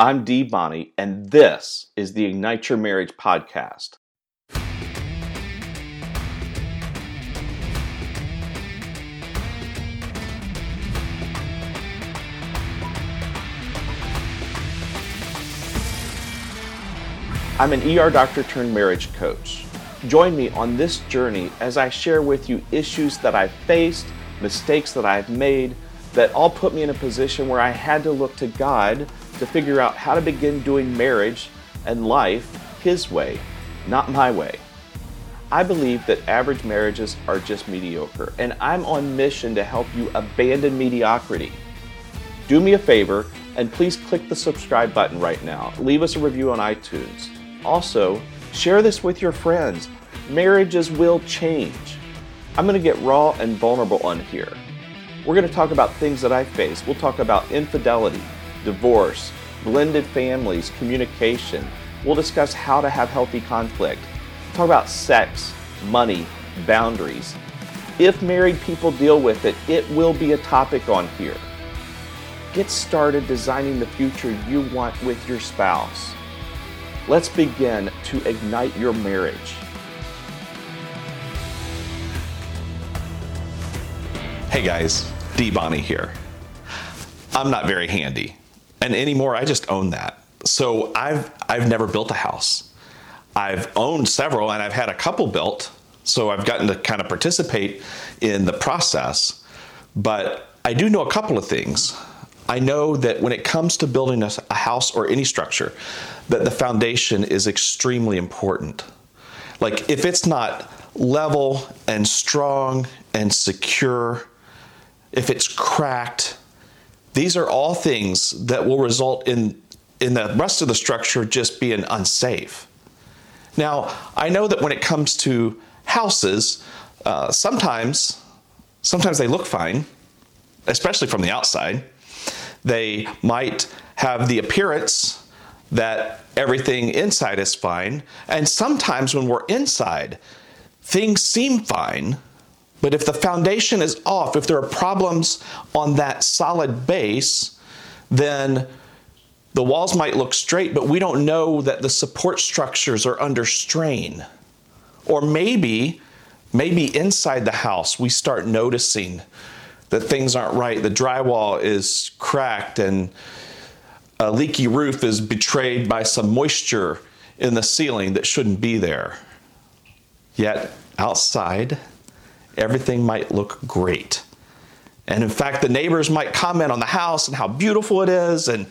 I'm Dee Bonnie, and this is the Ignite Your Marriage podcast. I'm an ER doctor turned marriage coach. Join me on this journey as I share with you issues that I've faced, mistakes that I've made, that all put me in a position where I had to look to God to figure out how to begin doing marriage and life His way, not my way. I believe that average marriages are just mediocre, and I'm on mission to help you abandon mediocrity. Do me a favor and please click the subscribe button right now. Leave us a review on iTunes. Also, share this with your friends. Marriages will change. I'm going to get raw and vulnerable on here. We're going to talk about things that I face. We'll talk about infidelity, divorce, blended families, communication. We'll discuss how to have healthy conflict. talk about sex, money, boundaries. If married people deal with it, it will be a topic on here. Get started designing the future you want with your spouse. Let's begin to ignite your marriage. Hey guys, Dee Bonnie here. I'm not very handy, and anymore I just own that. So I've I've never built a house. I've owned several, and I've had a couple built. So I've gotten to kind of participate in the process. But I do know a couple of things. I know that when it comes to building a, house or any structure, that the foundation is extremely important. Like if it's not level and strong and secure, if it's cracked, these are all things that will result in in the rest of the structure just being unsafe. Now, I know that when it comes to houses, uh, sometimes sometimes they look fine, especially from the outside they might have the appearance that everything inside is fine. And sometimes when we're inside, things seem fine. But if the foundation is off, if there are problems on that solid base, then the walls might look straight, but we don't know that the support structures are under strain. Or maybe, maybe inside the house, we start noticing that things aren't right. The drywall is cracked and a leaky roof is betrayed by some moisture in the ceiling that shouldn't be there. Yet outside, everything might look great. And in fact, the neighbors might comment on the house and how beautiful it is. And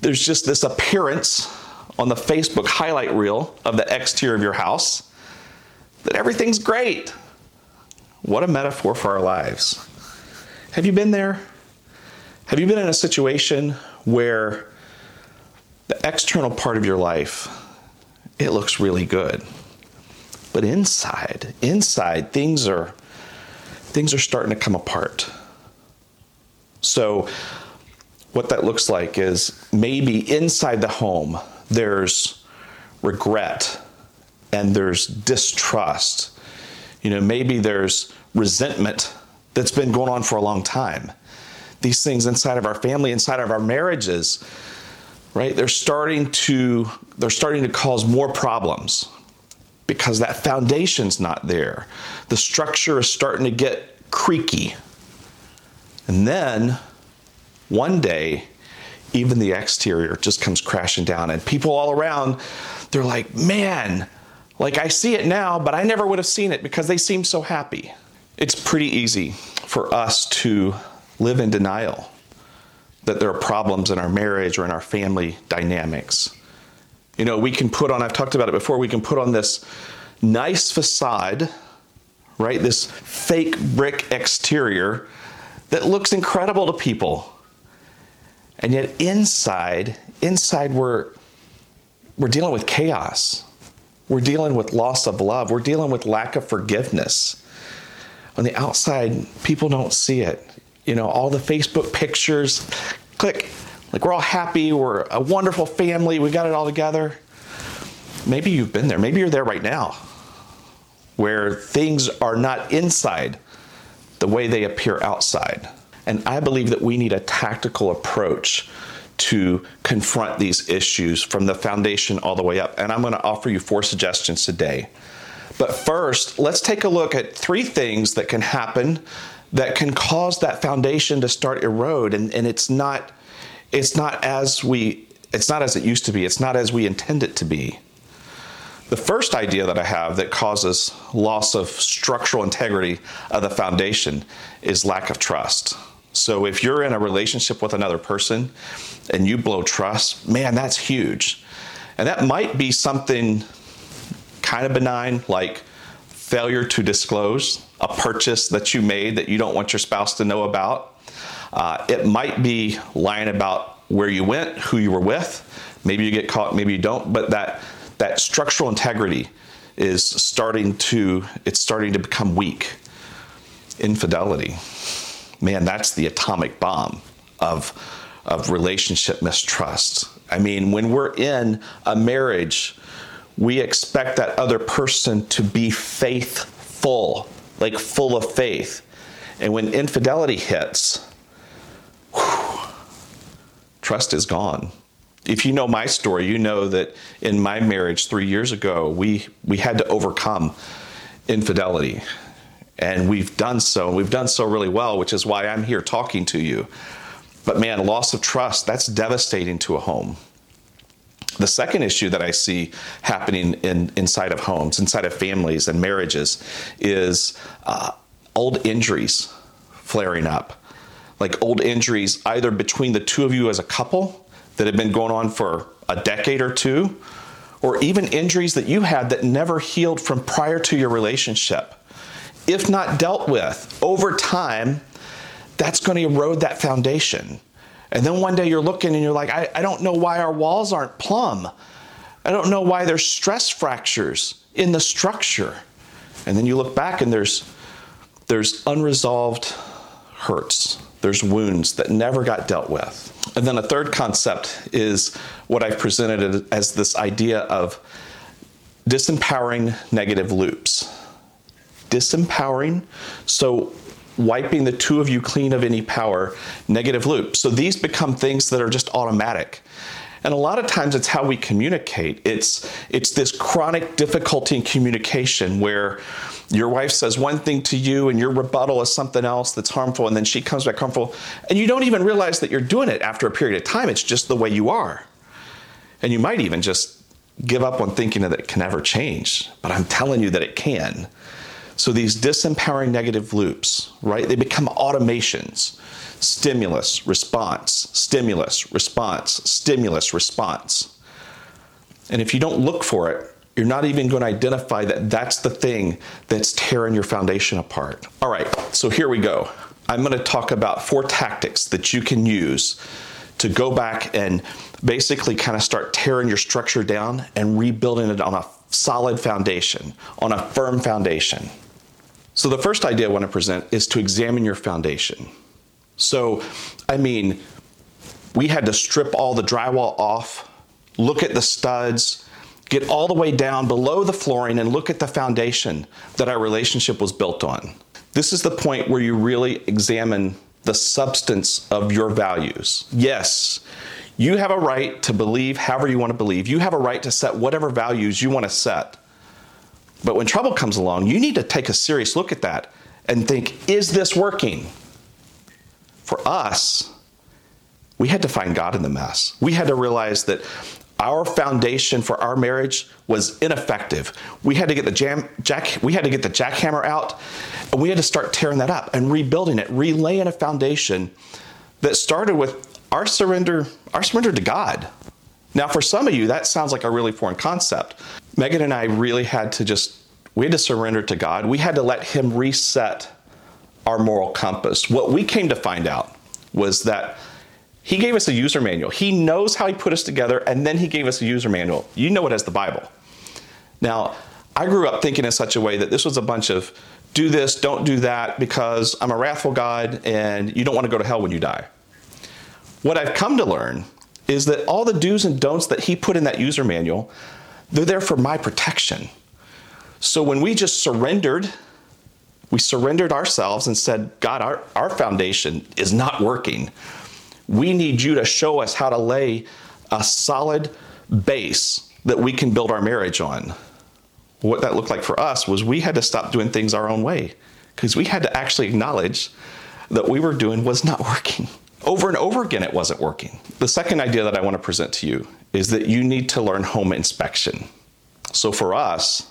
there's just this appearance on the Facebook highlight reel of the exterior of your house that everything's great. What a metaphor for our lives. Have you been there? Have you been in a situation where the external part of your life it looks really good. But inside, inside things are things are starting to come apart. So what that looks like is maybe inside the home there's regret and there's distrust. You know, maybe there's resentment that's been going on for a long time. These things inside of our family, inside of our marriages, right? They're starting to they're starting to cause more problems because that foundation's not there. The structure is starting to get creaky. And then one day even the exterior just comes crashing down and people all around they're like, "Man, like I see it now, but I never would have seen it because they seem so happy." It's pretty easy for us to live in denial that there are problems in our marriage or in our family dynamics. You know, we can put on, I've talked about it before, we can put on this nice facade, right? This fake brick exterior that looks incredible to people. And yet inside, inside we're we're dealing with chaos. We're dealing with loss of love. We're dealing with lack of forgiveness on the outside, people don't see it. You know, all the Facebook pictures, click, like we're all happy, we're a wonderful family, we got it all together. Maybe you've been there, maybe you're there right now, where things are not inside the way they appear outside. And I believe that we need a tactical approach to confront these issues from the foundation all the way up. And I'm going to offer you four suggestions today. But first, let's take a look at three things that can happen that can cause that foundation to start erode and, and it's not it's not as we it's not as it used to be. It's not as we intend it to be. The first idea that i have that causes loss of structural integrity of the foundation is lack of trust. So if you're in a relationship with another person and you blow trust man that's huge. And that might be something kind of benign like failure to disclose a purchase that you made that you don't want your spouse to know about. Uh, it might be lying about where you went, who you were with. Maybe you get caught, maybe you don't. But that that structural integrity is starting to it's starting to become weak. Infidelity, man, that's the atomic bomb of of relationship mistrust. I mean, when we're in a marriage, we expect that other person to be faithful like full of faith. And when infidelity hits, whew, trust is gone. If you know my story, you know that in my marriage three years ago, we, we had to overcome infidelity. And we've done so. and We've done so really well, which is why I'm here talking to you. But man, loss of trust, that's devastating to a home. The second issue that I see happening in, inside of homes, inside of families and marriages, is uh, old injuries flaring up. Like old injuries, either between the two of you as a couple that have been going on for a decade or two, or even injuries that you had that never healed from prior to your relationship. If not dealt with over time, that's going to erode that foundation. And then one day you're looking and you're like, I, I don't know why our walls aren't plumb. I don't know why there's stress fractures in the structure. And then you look back and there's there's unresolved hurts. There's wounds that never got dealt with. And then a third concept is what I've presented as this idea of disempowering negative loops. Disempowering. So wiping the two of you clean of any power, negative loop. So these become things that are just automatic. And a lot of times it's how we communicate. It's it's this chronic difficulty in communication where your wife says one thing to you and your rebuttal is something else that's harmful and then she comes back harmful and you don't even realize that you're doing it after a period of time. It's just the way you are. And you might even just give up on thinking that it can ever change, but I'm telling you that it can. So these disempowering negative loops, right? They become automations. Stimulus, response, stimulus, response, stimulus, response. And if you don't look for it, you're not even going to identify that that's the thing that's tearing your foundation apart. All right, so here we go. I'm going to talk about four tactics that you can use to go back and basically kind of start tearing your structure down and rebuilding it on a solid foundation, on a firm foundation. So, the first idea I want to present is to examine your foundation. So, I mean, we had to strip all the drywall off, look at the studs, get all the way down below the flooring, and look at the foundation that our relationship was built on. This is the point where you really examine the substance of your values. Yes, you have a right to believe however you want to believe. You have a right to set whatever values you want to set. But when trouble comes along, you need to take a serious look at that and think, is this working? For us, we had to find God in the mess. We had to realize that our foundation for our marriage was ineffective. We had to get the jam, jack, we had to get the jackhammer out, and we had to start tearing that up and rebuilding it, relaying a foundation that started with our surrender, our surrender to God. Now, for some of you, that sounds like a really foreign concept. Megan and I really had to just, we had to surrender to God. We had to let Him reset our moral compass. What we came to find out was that He gave us a user manual. He knows how He put us together, and then He gave us a user manual. You know it as the Bible. Now, I grew up thinking in such a way that this was a bunch of do this, don't do that, because I'm a wrathful God and you don't want to go to hell when you die. What I've come to learn is that all the do's and don'ts that he put in that user manual, they're there for my protection. So when we just surrendered, we surrendered ourselves and said, God, our, our foundation is not working. We need you to show us how to lay a solid base that we can build our marriage on. What that looked like for us was we had to stop doing things our own way because we had to actually acknowledge that we were doing was not working. Over and over again, it wasn't working. The second idea that I want to present to you is that you need to learn home inspection. So for us,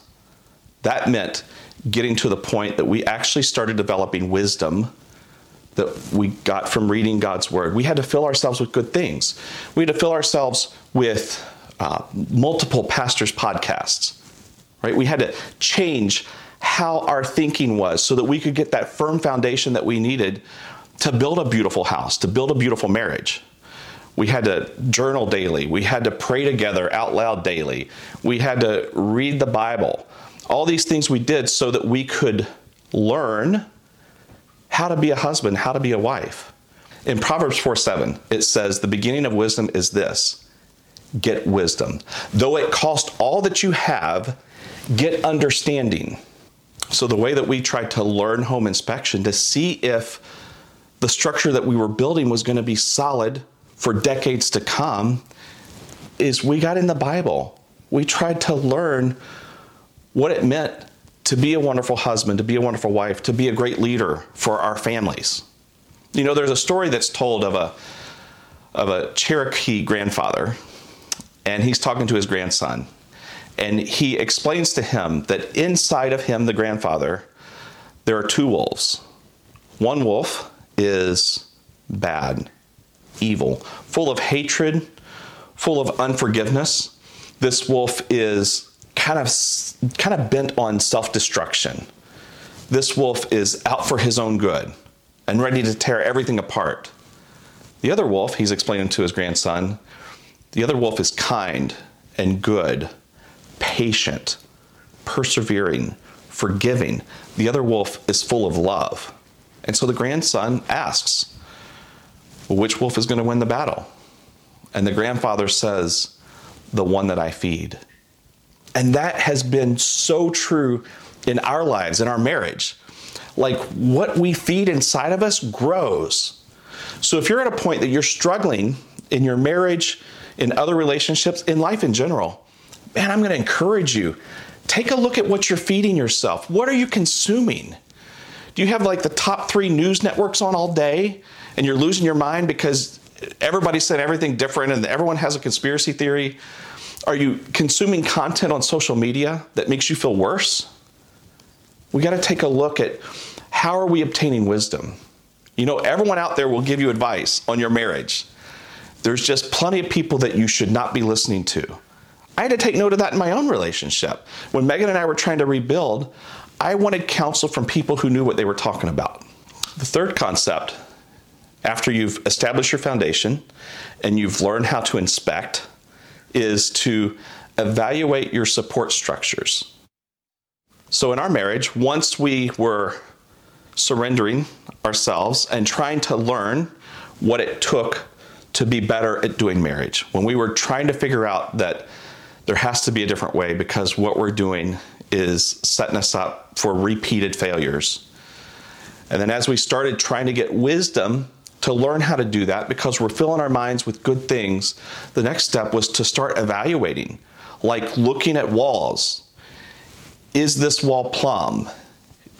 that meant getting to the point that we actually started developing wisdom that we got from reading God's word. We had to fill ourselves with good things. We had to fill ourselves with uh, multiple pastors' podcasts, right? We had to change how our thinking was so that we could get that firm foundation that we needed to build a beautiful house, to build a beautiful marriage. We had to journal daily. We had to pray together out loud daily. We had to read the Bible. All these things we did so that we could learn how to be a husband, how to be a wife. In Proverbs 4 7, it says, The beginning of wisdom is this get wisdom. Though it cost all that you have, get understanding. So, the way that we tried to learn home inspection to see if the structure that we were building was going to be solid for decades to come is we got in the Bible. We tried to learn what it meant to be a wonderful husband, to be a wonderful wife, to be a great leader for our families. You know, there's a story that's told of a of a Cherokee grandfather, and he's talking to his grandson, and he explains to him that inside of him, the grandfather, there are two wolves. One wolf is bad, evil, full of hatred, full of unforgiveness. This wolf is kind of kind of bent on self-destruction. This wolf is out for his own good and ready to tear everything apart. The other wolf, he's explaining to his grandson, the other wolf is kind and good, patient, persevering, forgiving. The other wolf is full of love. And so the grandson asks, which wolf is going to win the battle? And the grandfather says, the one that I feed. And that has been so true in our lives, in our marriage. Like what we feed inside of us grows. So if you're at a point that you're struggling in your marriage, in other relationships, in life in general, man, I'm going to encourage you. Take a look at what you're feeding yourself. What are you consuming? Do you have like the top three news networks on all day and you're losing your mind because everybody said everything different and everyone has a conspiracy theory? Are you consuming content on social media that makes you feel worse? We got to take a look at how are we obtaining wisdom? You know, everyone out there will give you advice on your marriage. There's just plenty of people that you should not be listening to. I had to take note of that in my own relationship. When Megan and I were trying to rebuild, I wanted counsel from people who knew what they were talking about. The third concept, after you've established your foundation and you've learned how to inspect, is to evaluate your support structures. So, in our marriage, once we were surrendering ourselves and trying to learn what it took to be better at doing marriage, when we were trying to figure out that there has to be a different way because what we're doing is setting us up for repeated failures. And then as we started trying to get wisdom to learn how to do that because we're filling our minds with good things, the next step was to start evaluating, like looking at walls. Is this wall plumb?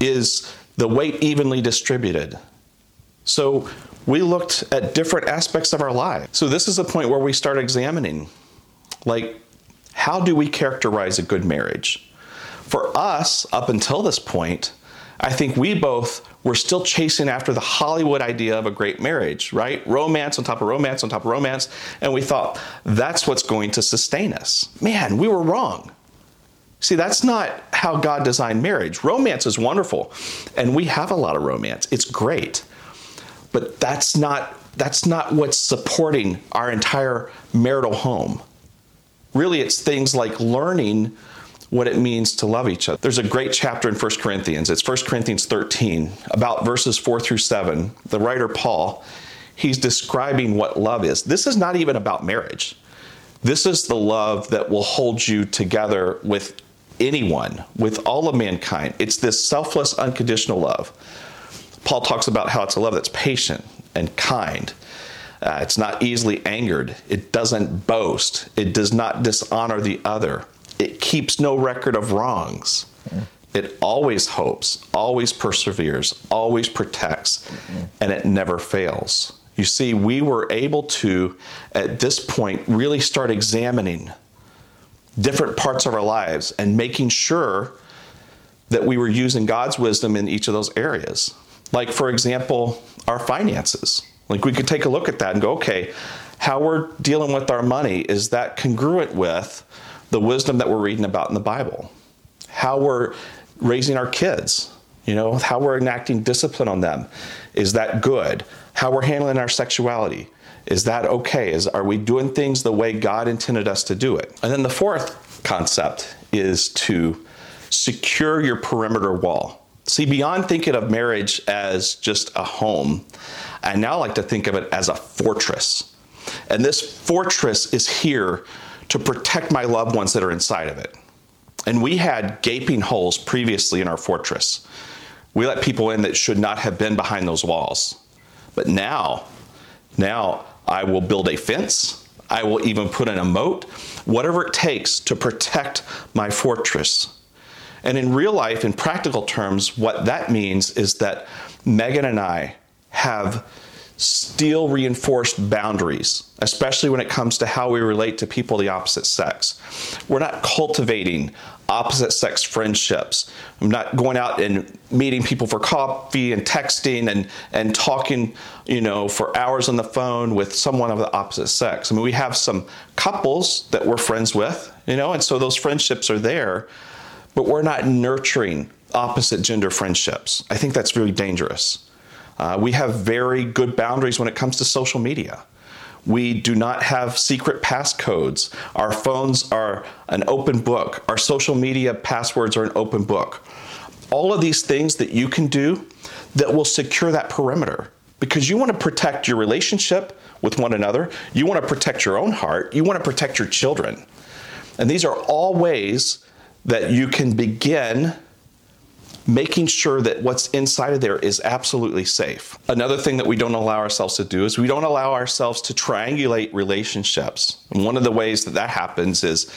Is the weight evenly distributed? So we looked at different aspects of our life. So this is a point where we start examining, like, how do we characterize a good marriage? For us, up until this point, I think we both were still chasing after the Hollywood idea of a great marriage, right? Romance on top of romance on top of romance. And we thought that's what's going to sustain us. Man, we were wrong. See, that's not how God designed marriage. Romance is wonderful, and we have a lot of romance. It's great. But that's not that's not what's supporting our entire marital home. Really, it's things like learning what it means to love each other. There's a great chapter in 1 Corinthians. It's 1 Corinthians 13, about verses 4 through 7. The writer Paul, he's describing what love is. This is not even about marriage. This is the love that will hold you together with anyone, with all of mankind. It's this selfless, unconditional love. Paul talks about how it's a love that's patient and kind. Uh, it's not easily angered. It doesn't boast. It does not dishonor the other. It keeps no record of wrongs. Mm-hmm. It always hopes, always perseveres, always protects, mm-hmm. and it never fails. You see, we were able to, at this point, really start examining different parts of our lives and making sure that we were using God's wisdom in each of those areas. Like, for example, our finances. Like, we could take a look at that and go, okay, how we're dealing with our money, is that congruent with the wisdom that we're reading about in the Bible? How we're raising our kids, you know, how we're enacting discipline on them, is that good? How we're handling our sexuality, is that okay? Is, are we doing things the way God intended us to do it? And then the fourth concept is to secure your perimeter wall. See, beyond thinking of marriage as just a home, I now like to think of it as a fortress. And this fortress is here to protect my loved ones that are inside of it. And we had gaping holes previously in our fortress. We let people in that should not have been behind those walls. But now, now I will build a fence. I will even put in a moat, whatever it takes to protect my fortress. And in real life, in practical terms, what that means is that Megan and I have steel reinforced boundaries, especially when it comes to how we relate to people the opposite sex. We're not cultivating opposite sex friendships. I'm not going out and meeting people for coffee and texting and, and talking, you know, for hours on the phone with someone of the opposite sex. I mean, we have some couples that we're friends with, you know, and so those friendships are there, but we're not nurturing opposite gender friendships. I think that's really dangerous. Uh, we have very good boundaries when it comes to social media. We do not have secret passcodes. Our phones are an open book. Our social media passwords are an open book. All of these things that you can do that will secure that perimeter because you want to protect your relationship with one another. You want to protect your own heart. You want to protect your children. And these are all ways that you can begin making sure that what's inside of there is absolutely safe. Another thing that we don't allow ourselves to do is we don't allow ourselves to triangulate relationships. And one of the ways that that happens is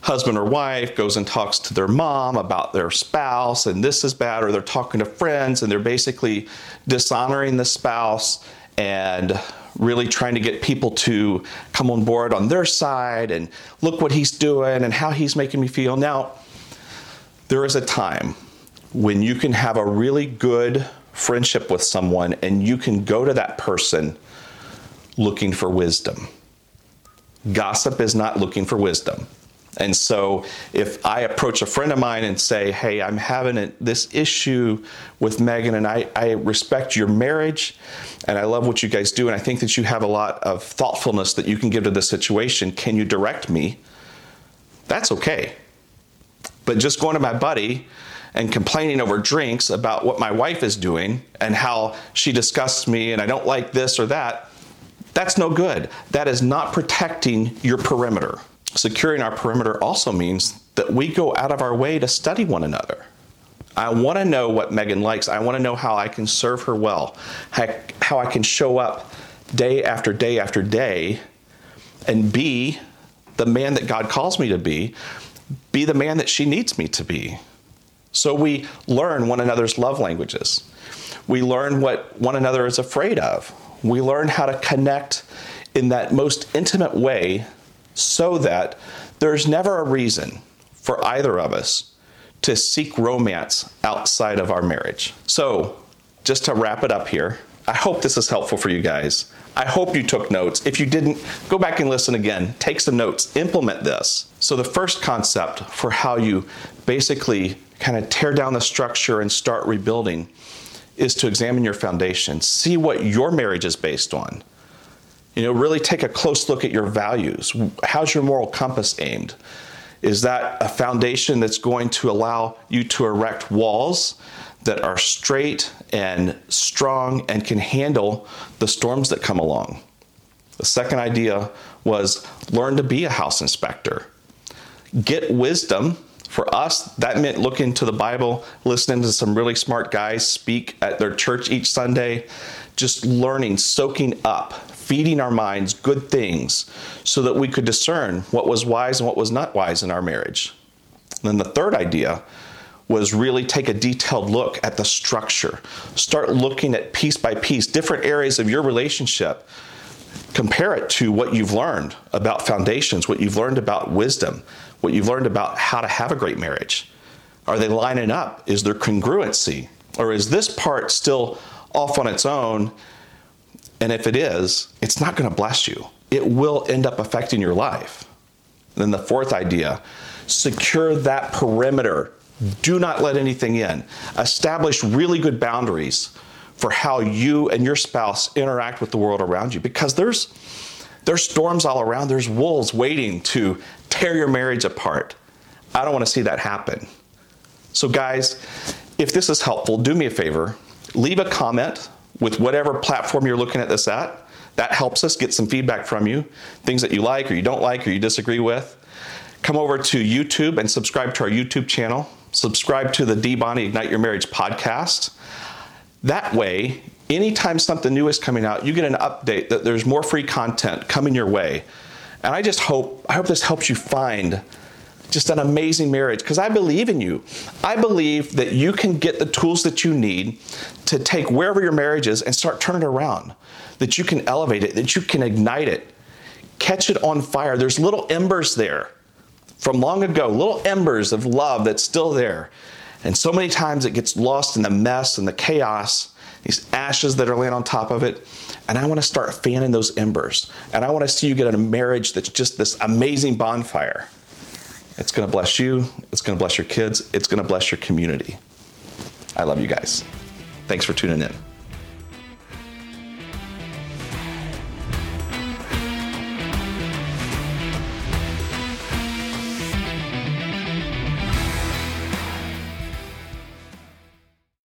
husband or wife goes and talks to their mom about their spouse and this is bad or they're talking to friends and they're basically dishonoring the spouse and really trying to get people to come on board on their side and look what he's doing and how he's making me feel. Now, there is a time when you can have a really good friendship with someone and you can go to that person looking for wisdom. Gossip is not looking for wisdom. And so, if I approach a friend of mine and say, Hey, I'm having a, this issue with Megan, and I, I respect your marriage, and I love what you guys do, and I think that you have a lot of thoughtfulness that you can give to this situation, can you direct me? That's okay. But just going to my buddy and complaining over drinks about what my wife is doing and how she disgusts me and I don't like this or that, that's no good. That is not protecting your perimeter. Securing our perimeter also means that we go out of our way to study one another. I want to know what Megan likes. I want to know how I can serve her well, how I can show up day after day after day and be the man that God calls me to be, be the man that she needs me to be. So we learn one another's love languages. We learn what one another is afraid of. We learn how to connect in that most intimate way so that there's never a reason for either of us to seek romance outside of our marriage. So, just to wrap it up here, I hope this is helpful for you guys. I hope you took notes. If you didn't, go back and listen again. Take some notes, implement this. So, the first concept for how you basically kind of tear down the structure and start rebuilding is to examine your foundation. See what your marriage is based on. You know, really take a close look at your values. How's your moral compass aimed? Is that a foundation that's going to allow you to erect walls that are straight and strong and can handle the storms that come along? The second idea was learn to be a house inspector. Get wisdom for us, that meant looking to the Bible, listening to some really smart guys speak at their church each Sunday, just learning, soaking up feeding our minds good things so that we could discern what was wise and what was not wise in our marriage. And then the third idea was really take a detailed look at the structure. Start looking at piece by piece different areas of your relationship. Compare it to what you've learned about foundations, what you've learned about wisdom, what you've learned about how to have a great marriage. Are they lining up? Is there congruency? Or is this part still off on its own? And if it is, it's not going to bless you. It will end up affecting your life. And then the fourth idea secure that perimeter do not let anything in. Establish really good boundaries for how you and your spouse interact with the world around you because there's there's storms all around. There's wolves waiting to tear your marriage apart. I don't want to see that happen. So guys, if this is helpful, do me a favor. Leave a comment with whatever platform you're looking at this at. That helps us get some feedback from you, things that you like or you don't like or you disagree with. Come over to YouTube and subscribe to our YouTube channel subscribe to the D. Bonnie Ignite Your Marriage podcast. That way, anytime something new is coming out, you get an update that there's more free content coming your way. And I just hope I hope this helps you find just an amazing marriage because I believe in you. I believe that you can get the tools that you need to take wherever your marriage is and start turning it around. That you can elevate it, that you can ignite it, catch it on fire. There's little embers there from long ago, little embers of love that's still there. And so many times it gets lost in the mess and the chaos, these ashes that are laying on top of it. And I want to start fanning those embers. And I want to see you get a marriage that's just this amazing bonfire. It's going to bless you, it's going to bless your kids, it's going to bless your community. I love you guys. Thanks for tuning in.